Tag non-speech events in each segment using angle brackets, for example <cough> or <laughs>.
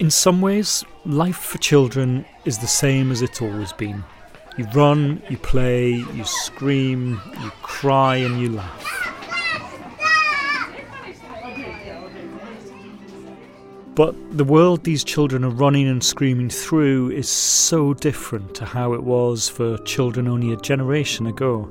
In some ways, life for children is the same as it's always been. You run, you play, you scream, you cry, and you laugh. But the world these children are running and screaming through is so different to how it was for children only a generation ago.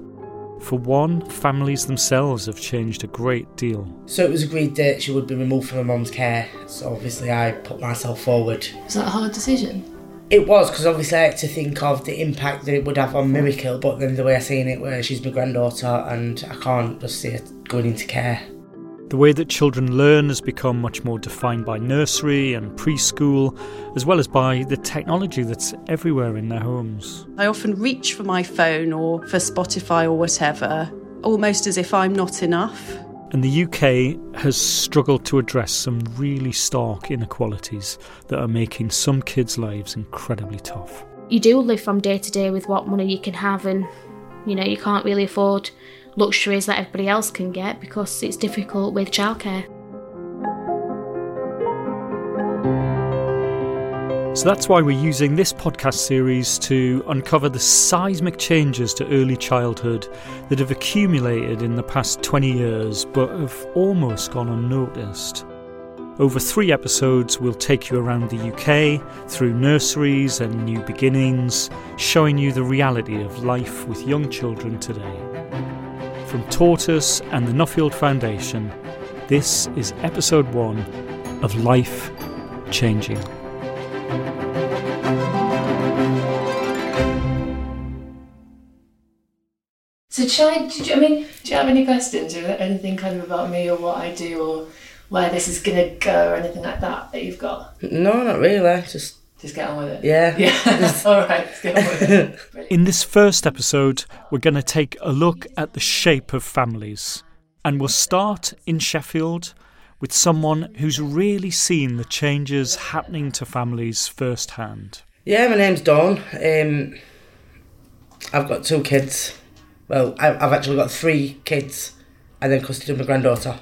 For one, families themselves have changed a great deal. So it was agreed that she would be removed from her mum's care. So obviously I put myself forward. Was that a hard decision? It was because obviously I had to think of the impact that it would have on Miracle, but then the way I seen it, where she's my granddaughter and I can't just see her going into care. The way that children learn has become much more defined by nursery and preschool, as well as by the technology that's everywhere in their homes. I often reach for my phone or for Spotify or whatever, almost as if I'm not enough. And the UK has struggled to address some really stark inequalities that are making some kids' lives incredibly tough. you do live from day to day with what money you can have and you know you can't really afford luxuries that everybody else can get because it's difficult with childcare So that's why we're using this podcast series to uncover the seismic changes to early childhood that have accumulated in the past 20 years but have almost gone unnoticed. Over three episodes, we'll take you around the UK, through nurseries and new beginnings, showing you the reality of life with young children today. From Tortoise and the Nuffield Foundation, this is episode one of Life Changing. So, try, did you, I mean, do you have any questions or anything kind of about me or what I do or where this is going to go or anything like that that you've got? No, not really. Just Just get on with it. yeah. Yeah. <laughs> <laughs> All right, let's get on with it. Brilliant. In this first episode, we're going to take a look at the shape of families. And we'll start in Sheffield with someone who's really seen the changes happening to families firsthand. Yeah, my name's Dawn. Um, I've got two kids. Well, I- I've actually got three kids, and then custody of my granddaughter.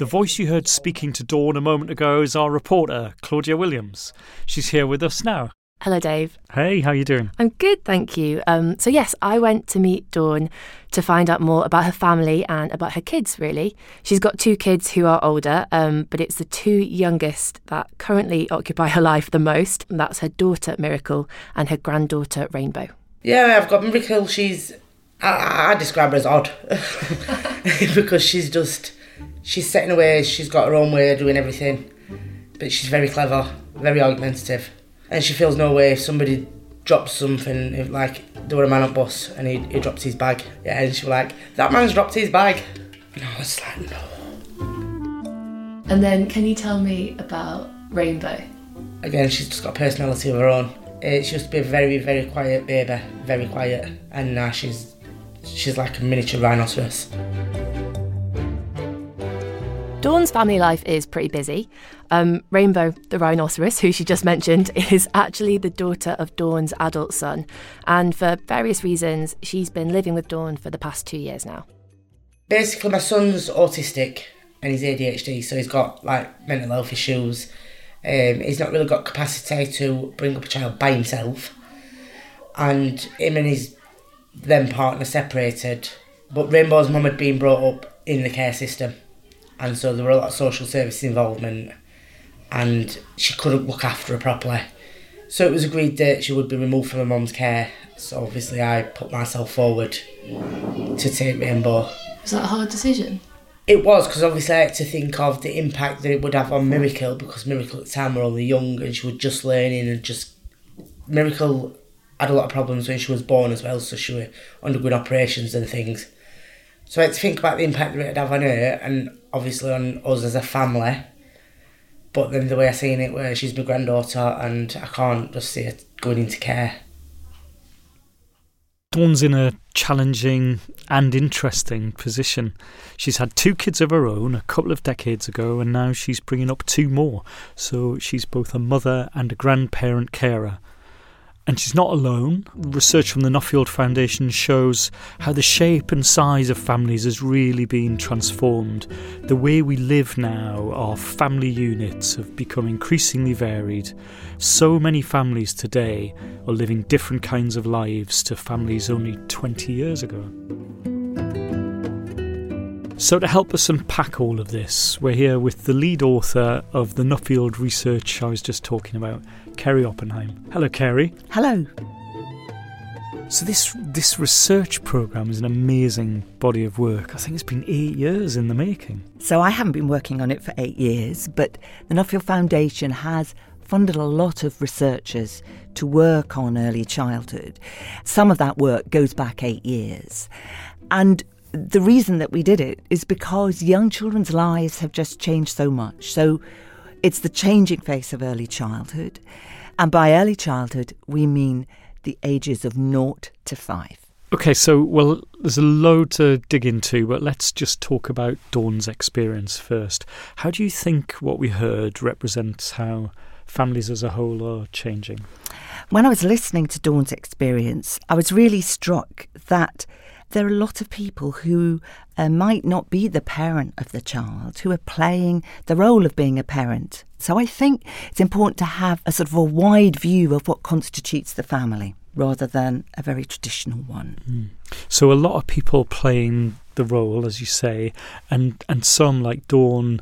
The voice you heard speaking to Dawn a moment ago is our reporter, Claudia Williams. She's here with us now. Hello, Dave. Hey, how are you doing? I'm good, thank you. Um, so, yes, I went to meet Dawn to find out more about her family and about her kids, really. She's got two kids who are older, um, but it's the two youngest that currently occupy her life the most. And that's her daughter, Miracle, and her granddaughter, Rainbow. Yeah, I've got Miracle. She's I, I describe her as odd <laughs> <laughs> because she's just she's set in a way. She's got her own way of doing everything, but she's very clever, very argumentative, and she feels no way if somebody drops something. Like there were a man on bus and he, he dropped his bag, yeah, and she was like, "That man's dropped his bag." And I was like, "No." And then, can you tell me about Rainbow? Again, she's just got a personality of her own. She used to be a very, very quiet baby, very quiet, and now she's she's like a miniature rhinoceros. Dawn's family life is pretty busy. Um, Rainbow, the rhinoceros, who she just mentioned, <laughs> is actually the daughter of Dawn's adult son. And for various reasons, she's been living with Dawn for the past two years now. Basically, my son's autistic and he's ADHD, so he's got like mental health issues. Um, he's not really got capacity to bring up a child by himself, and him and his then partner separated. But Rainbow's mum had been brought up in the care system, and so there were a lot of social services involvement, and she couldn't look after her properly. So it was agreed that she would be removed from her mum's care. So obviously, I put myself forward to take Rainbow. Was that a hard decision? It was because obviously I had to think of the impact that it would have on Miracle because Miracle at the time were only young and she was just learning and just Miracle had a lot of problems when she was born as well, so she was undergoing operations and things. So I had to think about the impact that it would have on her and obviously on us as a family. But then the way I seen it, where she's my granddaughter and I can't just see her going into care. Dawn's in a challenging and interesting position. She's had two kids of her own a couple of decades ago, and now she's bringing up two more. So she's both a mother and a grandparent carer. And she's not alone. Research from the Nuffield Foundation shows how the shape and size of families has really been transformed. The way we live now, our family units have become increasingly varied. So many families today are living different kinds of lives to families only 20 years ago. So, to help us unpack all of this, we're here with the lead author of the Nuffield research I was just talking about, Carey Oppenheim. Hello, Kerry. Hello. So this this research program is an amazing body of work. I think it's been eight years in the making. So I haven't been working on it for eight years, but the Nuffield Foundation has funded a lot of researchers to work on early childhood. Some of that work goes back eight years. And the reason that we did it is because young children's lives have just changed so much. So it's the changing face of early childhood. And by early childhood, we mean the ages of naught to five. Okay, so, well, there's a load to dig into, but let's just talk about Dawn's experience first. How do you think what we heard represents how families as a whole are changing? When I was listening to Dawn's experience, I was really struck that there are a lot of people who uh, might not be the parent of the child, who are playing the role of being a parent. So I think it's important to have a sort of a wide view of what constitutes the family rather than a very traditional one. Mm. So a lot of people playing the role, as you say, and, and some like Dawn,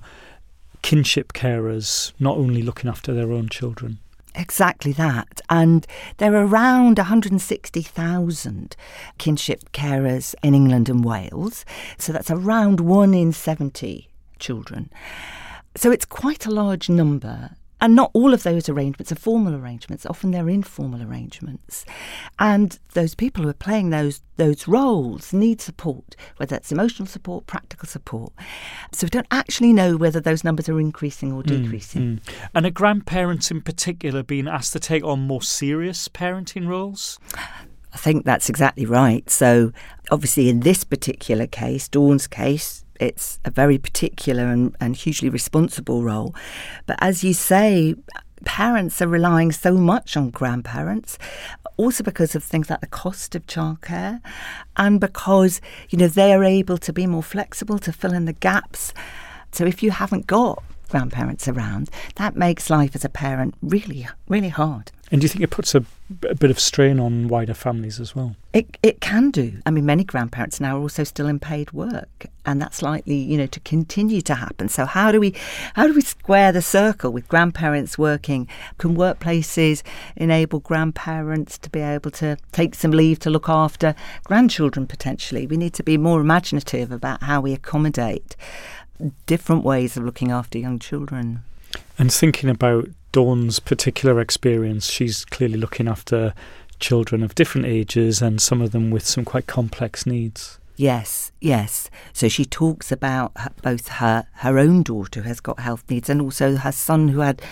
kinship carers, not only looking after their own children. Exactly that. And there are around 160,000 kinship carers in England and Wales. So that's around one in 70 children. So it's quite a large number. And not all of those arrangements are formal arrangements. Often they're informal arrangements. And those people who are playing those those roles need support, whether it's emotional support, practical support. So we don't actually know whether those numbers are increasing or hmm, decreasing. Mm, mm. And are grandparents in particular being asked to take on more serious parenting roles? I think that's exactly right. So obviously in this particular case, Dawn's case, it's a very particular and, and hugely responsible role. But as you say, parents are relying so much on grandparents also because of things like the cost of childcare and because you know they are able to be more flexible to fill in the gaps so if you haven't got grandparents around that makes life as a parent really really hard and do you think it puts a, a, bit of strain on wider families as well? It it can do. I mean, many grandparents now are also still in paid work, and that's likely, you know, to continue to happen. So how do we how do we square the circle with grandparents working? Can workplaces enable grandparents to be able to take some leave to look after grandchildren potentially? We need to be more imaginative about how we accommodate different ways of looking after young children. And thinking about Dawn's particular experience, she's clearly looking after children of different ages and some of them with some quite complex needs. Yes, yes. So she talks about both her her own daughter who has got health needs and also her son who had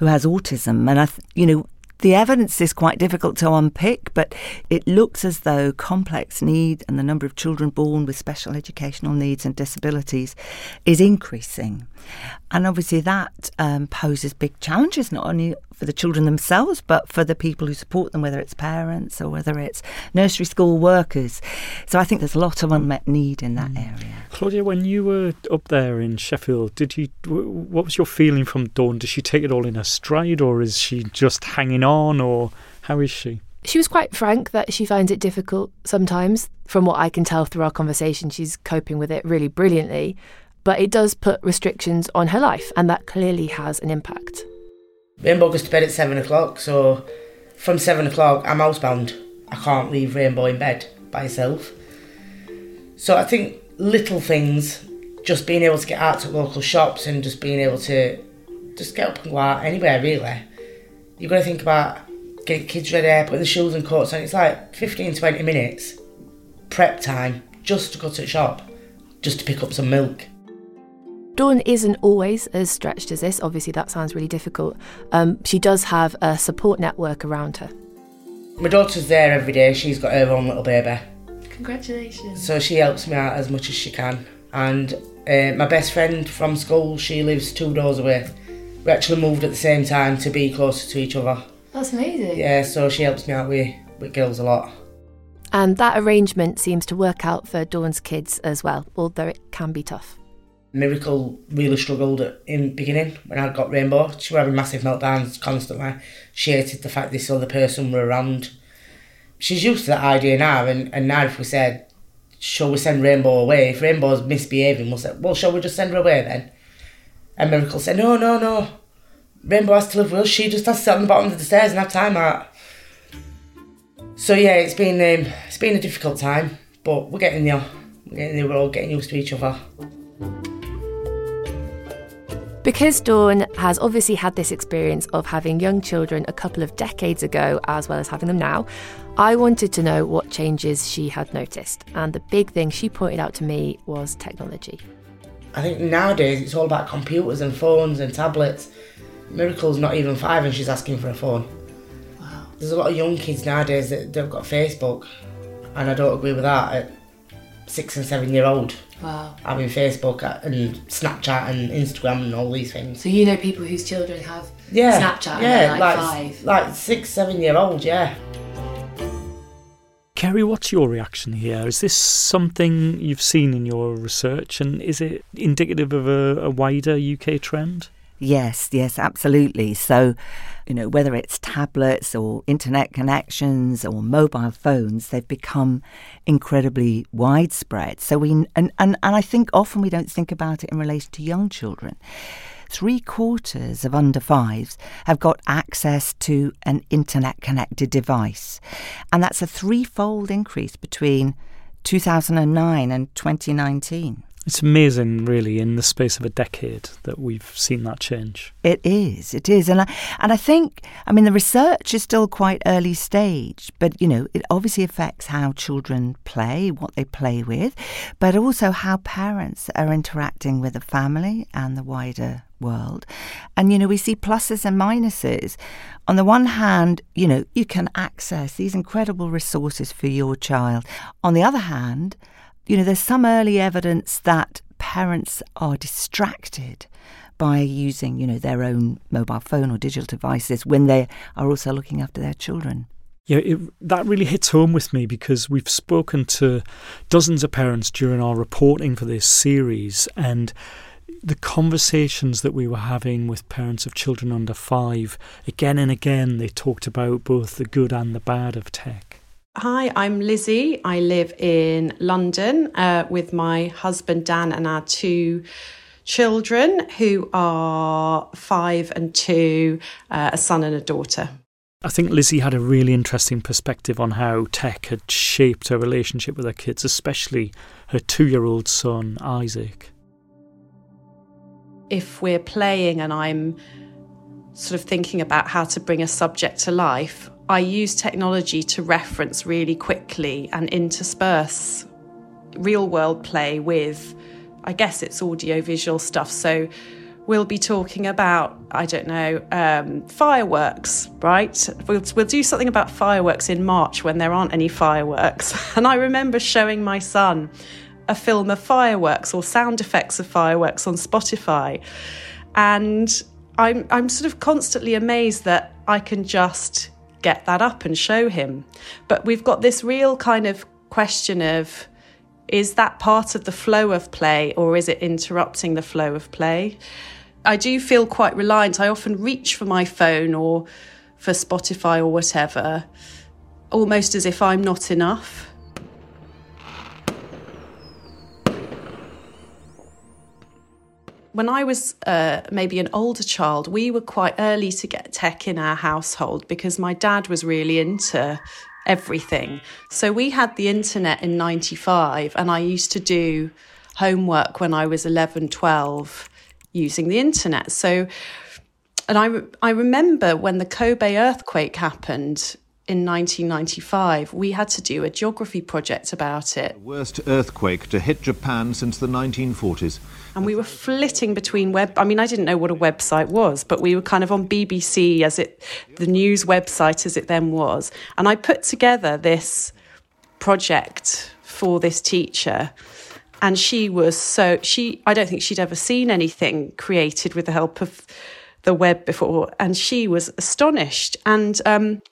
who has autism. And I, th- you know, the evidence is quite difficult to unpick, but it looks as though complex need and the number of children born with special educational needs and disabilities is increasing. And obviously, that um, poses big challenges, not only for the children themselves, but for the people who support them, whether it's parents or whether it's nursery school workers. So I think there's a lot of unmet need in that mm. area. Claudia, when you were up there in Sheffield, did you? What was your feeling from Dawn? Does she take it all in her stride, or is she just hanging on, or how is she? She was quite frank that she finds it difficult sometimes. From what I can tell through our conversation, she's coping with it really brilliantly but it does put restrictions on her life, and that clearly has an impact. Rainbow goes to bed at seven o'clock, so from seven o'clock, I'm housebound. I can't leave Rainbow in bed by herself. So I think little things, just being able to get out to local shops and just being able to just get up and go out anywhere really. You've got to think about getting kids ready, putting the shoes and coats on. It's like 15, 20 minutes prep time just to go to the shop just to pick up some milk. Dawn isn't always as stretched as this. Obviously, that sounds really difficult. Um, she does have a support network around her. My daughter's there every day. She's got her own little baby. Congratulations. So she helps me out as much as she can. And uh, my best friend from school, she lives two doors away. We actually moved at the same time to be closer to each other. That's amazing. Yeah, so she helps me out with, with girls a lot. And that arrangement seems to work out for Dawn's kids as well, although it can be tough. Miracle really struggled in the beginning when I got Rainbow. She was having massive meltdowns constantly. She hated the fact this other person were around. She's used to that idea now, and, and now if we said, shall we send Rainbow away? If Rainbow's misbehaving, we'll say, well, shall we just send her away then? And Miracle said, no, no, no. Rainbow has to live us. She just has to sit on the bottom of the stairs and have time out. So yeah, it's been um, it's been a difficult time, but we're getting there. We're getting there. We're all getting used to each other. Because Dawn has obviously had this experience of having young children a couple of decades ago, as well as having them now, I wanted to know what changes she had noticed. And the big thing she pointed out to me was technology. I think nowadays it's all about computers and phones and tablets. Miracle's not even five and she's asking for a phone. Wow. There's a lot of young kids nowadays that they've got Facebook, and I don't agree with that. At six and seven year old, Wow. having Facebook and Snapchat and Instagram and all these things. So you know people whose children have Yeah, Snapchat and yeah, they're like, like five. like six, seven year old, yeah. Carey, what's your reaction here? Is this something you've seen in your research, and is it indicative of a, a wider UK trend? Yes, yes, absolutely. So, you know, whether it's tablets or internet connections or mobile phones, they've become incredibly widespread. So we and, and, and I think often we don't think about it in relation to young children. Three quarters of under fives have got access to an internet connected device. And that's a threefold increase between 2009 and 2019. It's amazing, really, in the space of a decade that we've seen that change. It is, it is, and I and I think, I mean, the research is still quite early stage, but you know, it obviously affects how children play, what they play with, but also how parents are interacting with the family and the wider world. And you know, we see pluses and minuses. On the one hand, you know, you can access these incredible resources for your child. On the other hand, you know, there's some early evidence that parents are distracted by using, you know, their own mobile phone or digital devices when they are also looking after their children. Yeah, it, that really hits home with me because we've spoken to dozens of parents during our reporting for this series, and the conversations that we were having with parents of children under five, again and again, they talked about both the good and the bad of tech. Hi, I'm Lizzie. I live in London uh, with my husband Dan and our two children who are five and two, uh, a son and a daughter. I think Lizzie had a really interesting perspective on how tech had shaped her relationship with her kids, especially her two year old son, Isaac. If we're playing and I'm sort of thinking about how to bring a subject to life, I use technology to reference really quickly and intersperse real world play with, I guess it's audio visual stuff. So we'll be talking about, I don't know, um, fireworks, right? We'll, we'll do something about fireworks in March when there aren't any fireworks. <laughs> And I remember showing my son a film of fireworks or sound effects of fireworks on Spotify. And I'm, I'm sort of constantly amazed that I can just get that up and show him. But we've got this real kind of question of is that part of the flow of play or is it interrupting the flow of play? I do feel quite reliant. I often reach for my phone or for Spotify or whatever, almost as if I'm not enough. When I was uh, maybe an older child, we were quite early to get tech in our household because my dad was really into everything. So we had the internet in 95, and I used to do homework when I was 11, 12 using the internet. So, and I, I remember when the Kobe earthquake happened, in 1995, we had to do a geography project about it. Worst earthquake to hit Japan since the 1940s. And we were flitting between web. I mean, I didn't know what a website was, but we were kind of on BBC as it, the news website as it then was. And I put together this project for this teacher. And she was so, she, I don't think she'd ever seen anything created with the help of the web before. And she was astonished. And, um,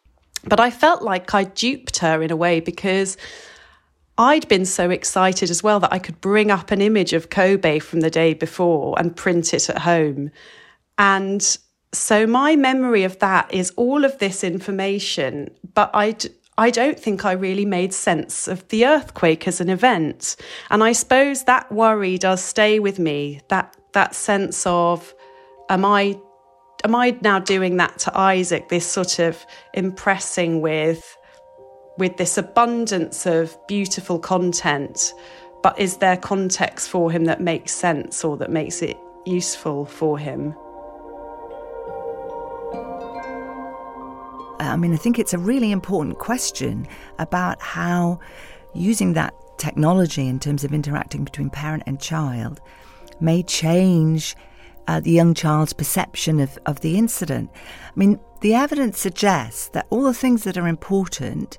but I felt like I duped her in a way because I'd been so excited as well that I could bring up an image of Kobe from the day before and print it at home. And so my memory of that is all of this information, but I I don't think I really made sense of the earthquake as an event. And I suppose that worry does stay with me. That that sense of am I am I now doing that to Isaac, this sort of impressing with with this abundance of beautiful content, but is there context for him that makes sense or that makes it useful for him? I mean, I think it's a really important question about how using that technology in terms of interacting between parent and child may change uh, the young child's perception of, of the incident. I mean, the evidence suggests that all the things that are important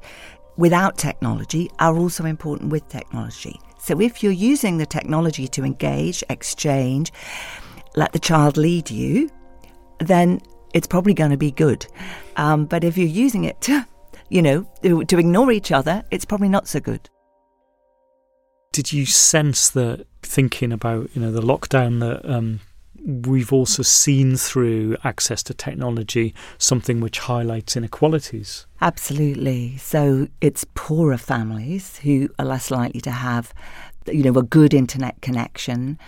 without technology are also important with technology. So if you're using the technology to engage, exchange, let the child lead you, then it's probably going to be good. Um, but if you're using it to, you know, to, ignore each other, it's probably not so good. Did you sense that thinking about, you know, the lockdown that um, we've also seen through access to technology something which highlights inequalities. Absolutely. So it's poorer families who are less likely to have, you know, a good internet connection.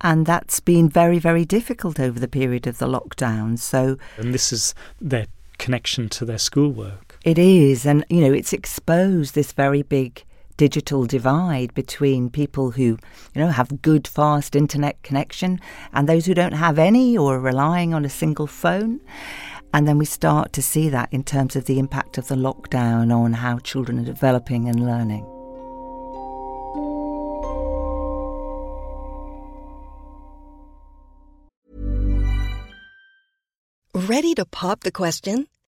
And that's been very, very difficult over the period of the lockdown. So, and this is their connection to their schoolwork. It is, and you know, it's exposed this very big digital divide between people who, you know, have good fast internet connection and those who don't have any or are relying on a single phone. And then we start to see that in terms of the impact of the lockdown on how children are developing and learning. Ready to pop the question?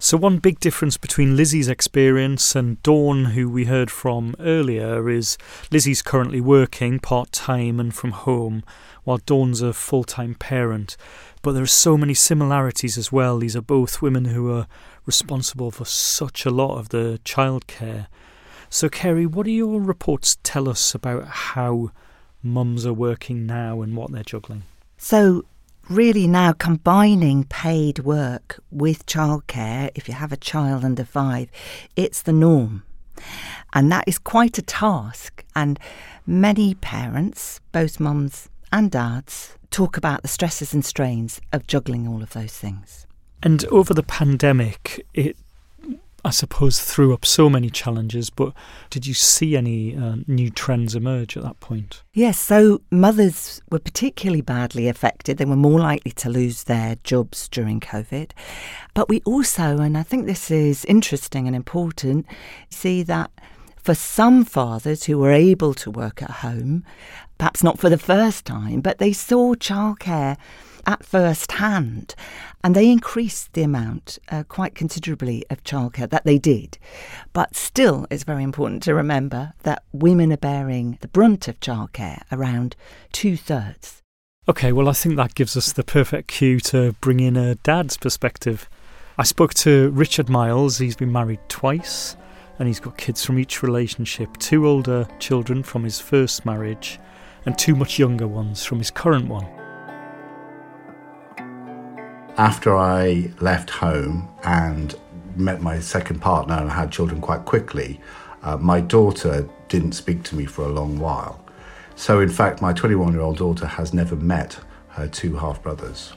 So, one big difference between Lizzie's experience and Dawn, who we heard from earlier, is Lizzie's currently working part time and from home, while Dawn's a full time parent. But there are so many similarities as well. These are both women who are responsible for such a lot of the childcare. So, Carey, what do your reports tell us about how mums are working now and what they're juggling? So, really now combining paid work with childcare, if you have a child under five, it's the norm. And that is quite a task. And many parents, both mums and dads, talk about the stresses and strains of juggling all of those things. And over the pandemic, it I suppose, threw up so many challenges, but did you see any uh, new trends emerge at that point? Yes, so mothers were particularly badly affected. They were more likely to lose their jobs during COVID. But we also, and I think this is interesting and important, see that for some fathers who were able to work at home, perhaps not for the first time, but they saw childcare at first hand. And they increased the amount uh, quite considerably of childcare that they did. But still, it's very important to remember that women are bearing the brunt of childcare, around two thirds. Okay, well, I think that gives us the perfect cue to bring in a dad's perspective. I spoke to Richard Miles, he's been married twice and he's got kids from each relationship two older children from his first marriage and two much younger ones from his current one. After I left home and met my second partner and had children quite quickly, uh, my daughter didn't speak to me for a long while. So, in fact, my 21 year old daughter has never met her two half brothers.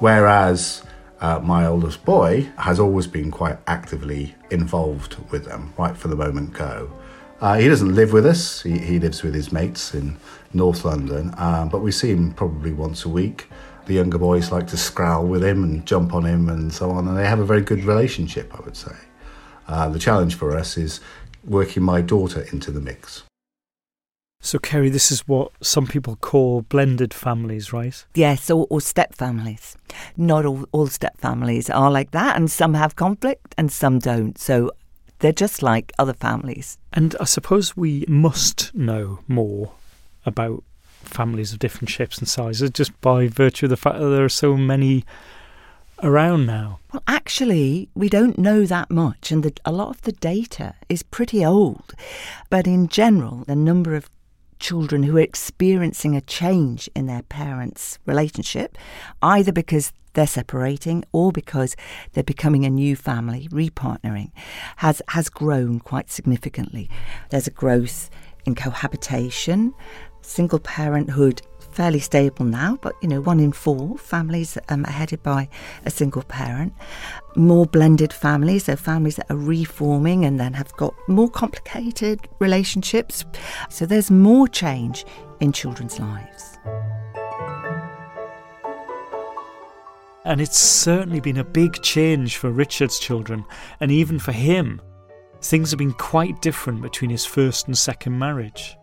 Whereas uh, my oldest boy has always been quite actively involved with them right for the moment go. Uh, he doesn't live with us, he, he, lives with his mates in North London, um, but we see him probably once a week. The younger boys like to scrowl with him and jump on him and so on, and they have a very good relationship, I would say. Uh, the challenge for us is working my daughter into the mix. So, Carey, this is what some people call blended families, right? Yes, or, or step families. Not all, all step families are like that, and some have conflict and some don't. So, they're just like other families. And I suppose we must know more about families of different shapes and sizes just by virtue of the fact that there are so many around now. Well, actually, we don't know that much, and the, a lot of the data is pretty old. But in general, the number of children who are experiencing a change in their parents' relationship, either because they're separating or because they're becoming a new family, repartnering, has, has grown quite significantly. There's a growth in cohabitation, single parenthood fairly stable now, but you know, one in four families um, are headed by a single parent. More blended families, so families that are reforming and then have got more complicated relationships. So there's more change in children's lives. And it's certainly been a big change for Richard's children, and even for him. Things have been quite different between his first and second marriage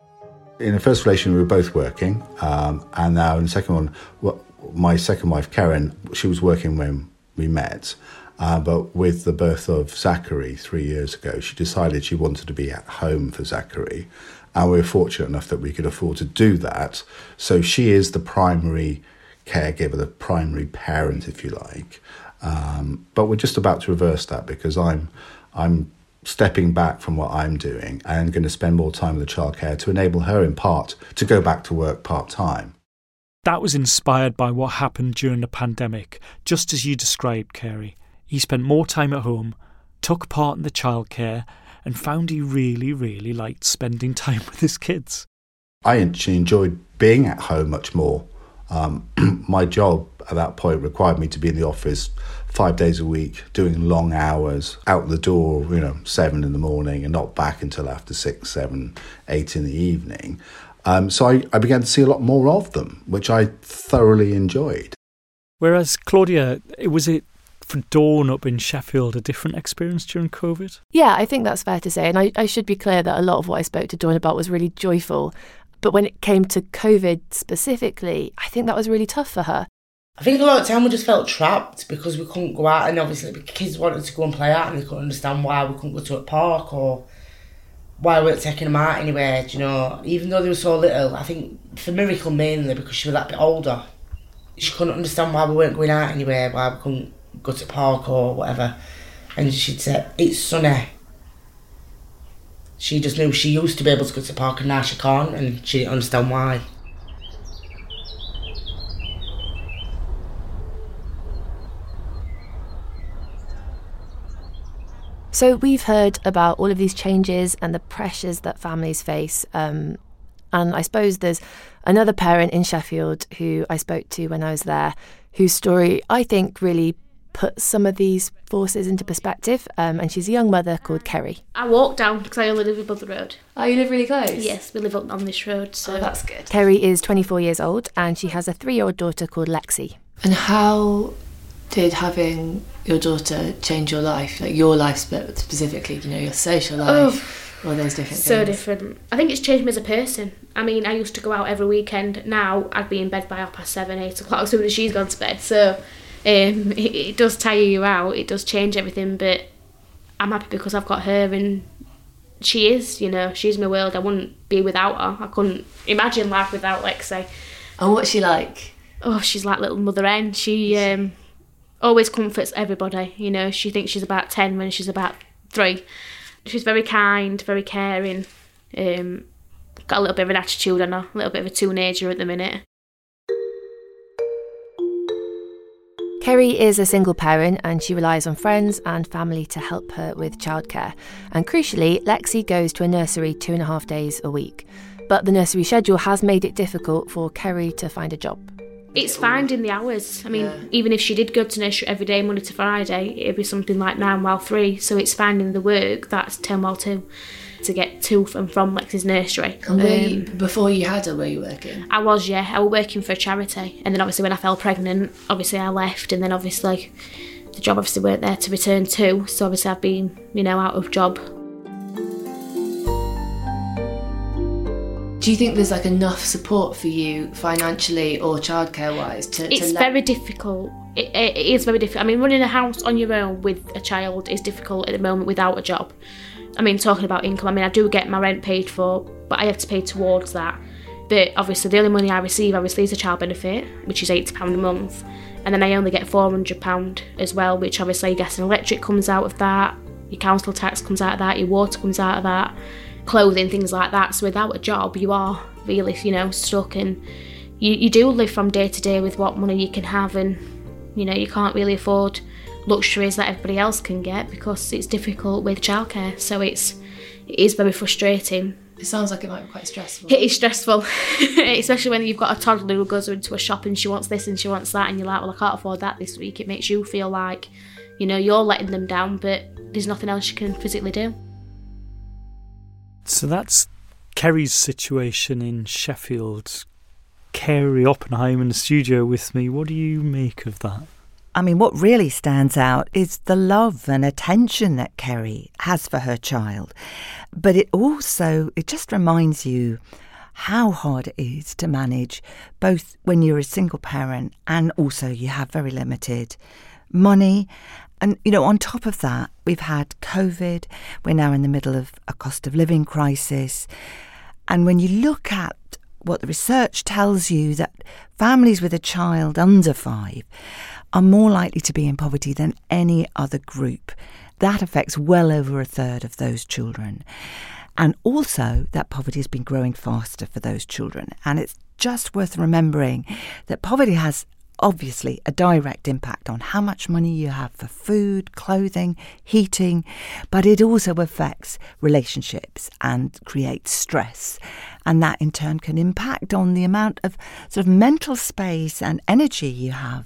in the first relation, we were both working, um, and now in the second one, well, my second wife Karen, she was working when we met, uh, but with the birth of Zachary three years ago, she decided she wanted to be at home for Zachary, and we were fortunate enough that we could afford to do that. So she is the primary caregiver, the primary parent, if you like. Um, but we're just about to reverse that because I'm I'm stepping back from what I'm doing and going to spend more time with the childcare to enable her, in part, to go back to work part time. That was inspired by what happened during the pandemic, just as you described, Carey. He spent more time at home, took part in the childcare, and found he really, really liked spending <laughs> time with his kids. I actually enjoyed being at home much more. Um, <clears throat> my job at that point required me to be in the office five days a week, doing long hours, out the door, you know, seven in the morning and not back until after six, seven, eight in the evening. Um, so I, I began to see a lot more of them, which I thoroughly enjoyed. Whereas, Claudia, was it for Dawn up in Sheffield a different experience during COVID? Yeah, I think that's fair to say. And I, I should be clear that a lot of what I spoke to Dawn about was really joyful. But when it came to COVID specifically, I think that was really tough for her. I think a lot of time we just felt trapped because we couldn't go out, and obviously kids wanted to go and play out, and they couldn't understand why we couldn't go to a park or why we weren't taking them out anywhere. You know, even though they were so little, I think for Miracle mainly because she was that bit older, she couldn't understand why we weren't going out anywhere, why we couldn't go to park or whatever, and she'd say it's sunny. She just knew she used to be able to go to the park and now she can't, and she didn't understand why. So, we've heard about all of these changes and the pressures that families face. Um, and I suppose there's another parent in Sheffield who I spoke to when I was there, whose story I think really put some of these forces into perspective. Um, and she's a young mother called Kerry. I walk down because I only live above the road. Oh, you live really close? Yes, we live up on this road. So oh, that's good. Kerry is 24 years old and she has a three year old daughter called Lexi. And how did having your daughter change your life, like your life specifically, you know, your social life, oh, all those different so things? different. I think it's changed me as a person. I mean, I used to go out every weekend. Now I'd be in bed by half past seven, eight o'clock <laughs> as soon as she's gone to bed. So um, <laughs> it, it does tire you out. It does change everything. But I'm happy because I've got her and she is, you know, she's my world. I wouldn't be without her. I couldn't imagine life without Lexi. And what's she like? Oh, she's like little mother hen. She um, always comforts everybody. You know, she thinks she's about ten when she's about three. She's very kind, very caring. Um, got a little bit of an attitude on her, a little bit of a teenager at the minute. Kerry is a single parent and she relies on friends and family to help her with childcare. And crucially, Lexi goes to a nursery two and a half days a week. But the nursery schedule has made it difficult for Kerry to find a job. It's finding the hours. I mean, even if she did go to nursery every day, Monday to Friday, it'd be something like nine while three. So it's finding the work that's ten while two to get to and from Lexi's nursery. And were you, Um, before you had her, were you working? I was, yeah. I was working for a charity, and then obviously when I fell pregnant, obviously I left, and then obviously the job obviously weren't there to return to. So obviously I've been, you know, out of job. Do you think there's like enough support for you financially or childcare wise to? It's let- very difficult. It, it is very difficult. I mean, running a house on your own with a child is difficult at the moment without a job. I mean, talking about income, I mean, I do get my rent paid for, but I have to pay towards that. But obviously, the only money I receive, obviously, is a child benefit, which is £80 a month. And then I only get £400 as well, which obviously gas and electric comes out of that, your council tax comes out of that, your water comes out of that, clothing, things like that. So without a job, you are really, you know, stuck and you, you do live from day to day with what money you can have and you know you can't really afford luxuries that everybody else can get because it's difficult with childcare so it's it is very frustrating It sounds like it might be quite stressful. it is stressful <laughs> especially when you've got a toddler who goes into a shop and she wants this and she wants that and you're like well I can't afford that this week it makes you feel like you know you're letting them down but there's nothing else you can physically do So that's Kerry's situation in Sheffield. Carey Oppenheim in the studio with me. What do you make of that? I mean, what really stands out is the love and attention that Kerry has for her child. But it also, it just reminds you how hard it is to manage both when you're a single parent and also you have very limited money. And, you know, on top of that, we've had COVID. We're now in the middle of a cost of living crisis. And when you look at what the research tells you that families with a child under five are more likely to be in poverty than any other group. That affects well over a third of those children. And also, that poverty has been growing faster for those children. And it's just worth remembering that poverty has obviously a direct impact on how much money you have for food, clothing, heating, but it also affects relationships and creates stress. And that in turn can impact on the amount of sort of mental space and energy you have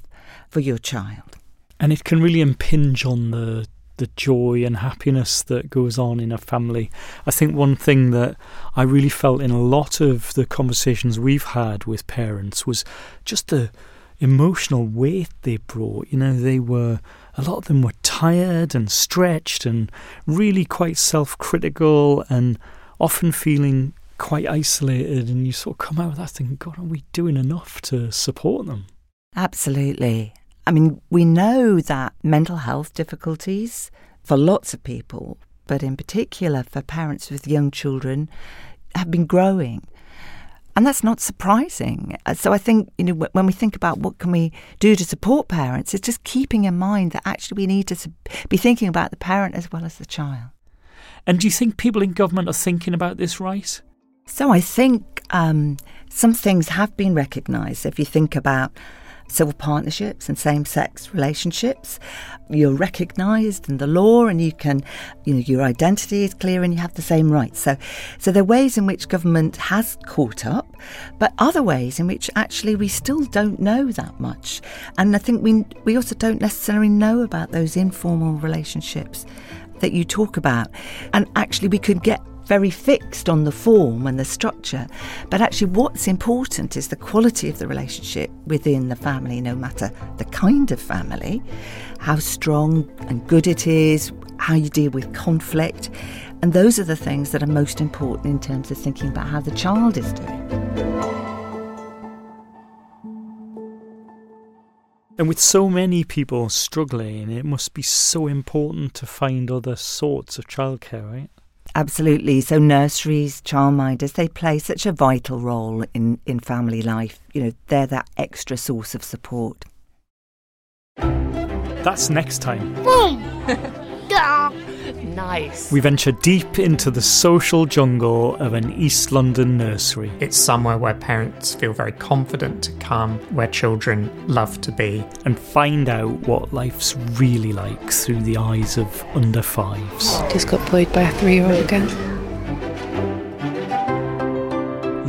for your child. And it can really impinge on the the joy and happiness that goes on in a family. I think one thing that I really felt in a lot of the conversations we've had with parents was just the emotional weight they brought. You know, they were a lot of them were tired and stretched and really quite self-critical and often feeling quite isolated and you sort of come out with that thinking, God, are we doing enough to support them? Absolutely. I mean, we know that mental health difficulties for lots of people, but in particular for parents with young children, have been growing. And that's not surprising. Uh, So I think, you know, when we think about what can we do to support parents, it's just keeping in mind that actually we need to be thinking about the parent as well as the child. And do you think people in government are thinking about this right? So I think um, some things have been recognised. If you think about civil partnerships and same-sex relationships, you're recognised in the law, and you can, you know, your identity is clear, and you have the same rights. So, so there are ways in which government has caught up, but other ways in which actually we still don't know that much. And I think we we also don't necessarily know about those informal relationships that you talk about, and actually we could get very fixed on the form and the structure. But actually, what's important is the quality of the relationship within the family, no matter the kind of family, how strong and good it is, how you deal with conflict. And those are the things that are most important in terms of thinking about how the child is doing. And with so many people struggling, it must be so important to find other sorts of childcare, right? Absolutely. So nurseries, childminders, they play such a vital role in, in family life. You know, they're that extra source of support. That's next time. <laughs> <laughs> Boom! Nice. We venture deep into the social jungle of an East London nursery. It's somewhere where parents feel very confident to come, where children love to be. And find out what life's really like through the eyes of under fives. Just got bullied by a three year old again.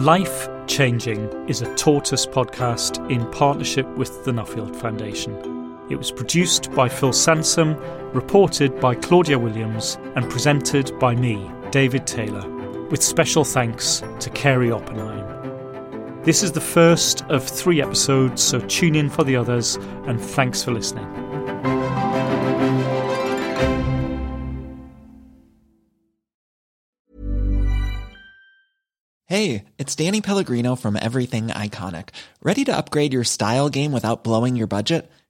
Life Changing is a Tortoise podcast in partnership with the Nuffield Foundation. It was produced by Phil Sansom, reported by Claudia Williams, and presented by me, David Taylor, with special thanks to Carey Oppenheim. This is the first of three episodes, so tune in for the others, and thanks for listening. Hey, it's Danny Pellegrino from Everything Iconic. Ready to upgrade your style game without blowing your budget?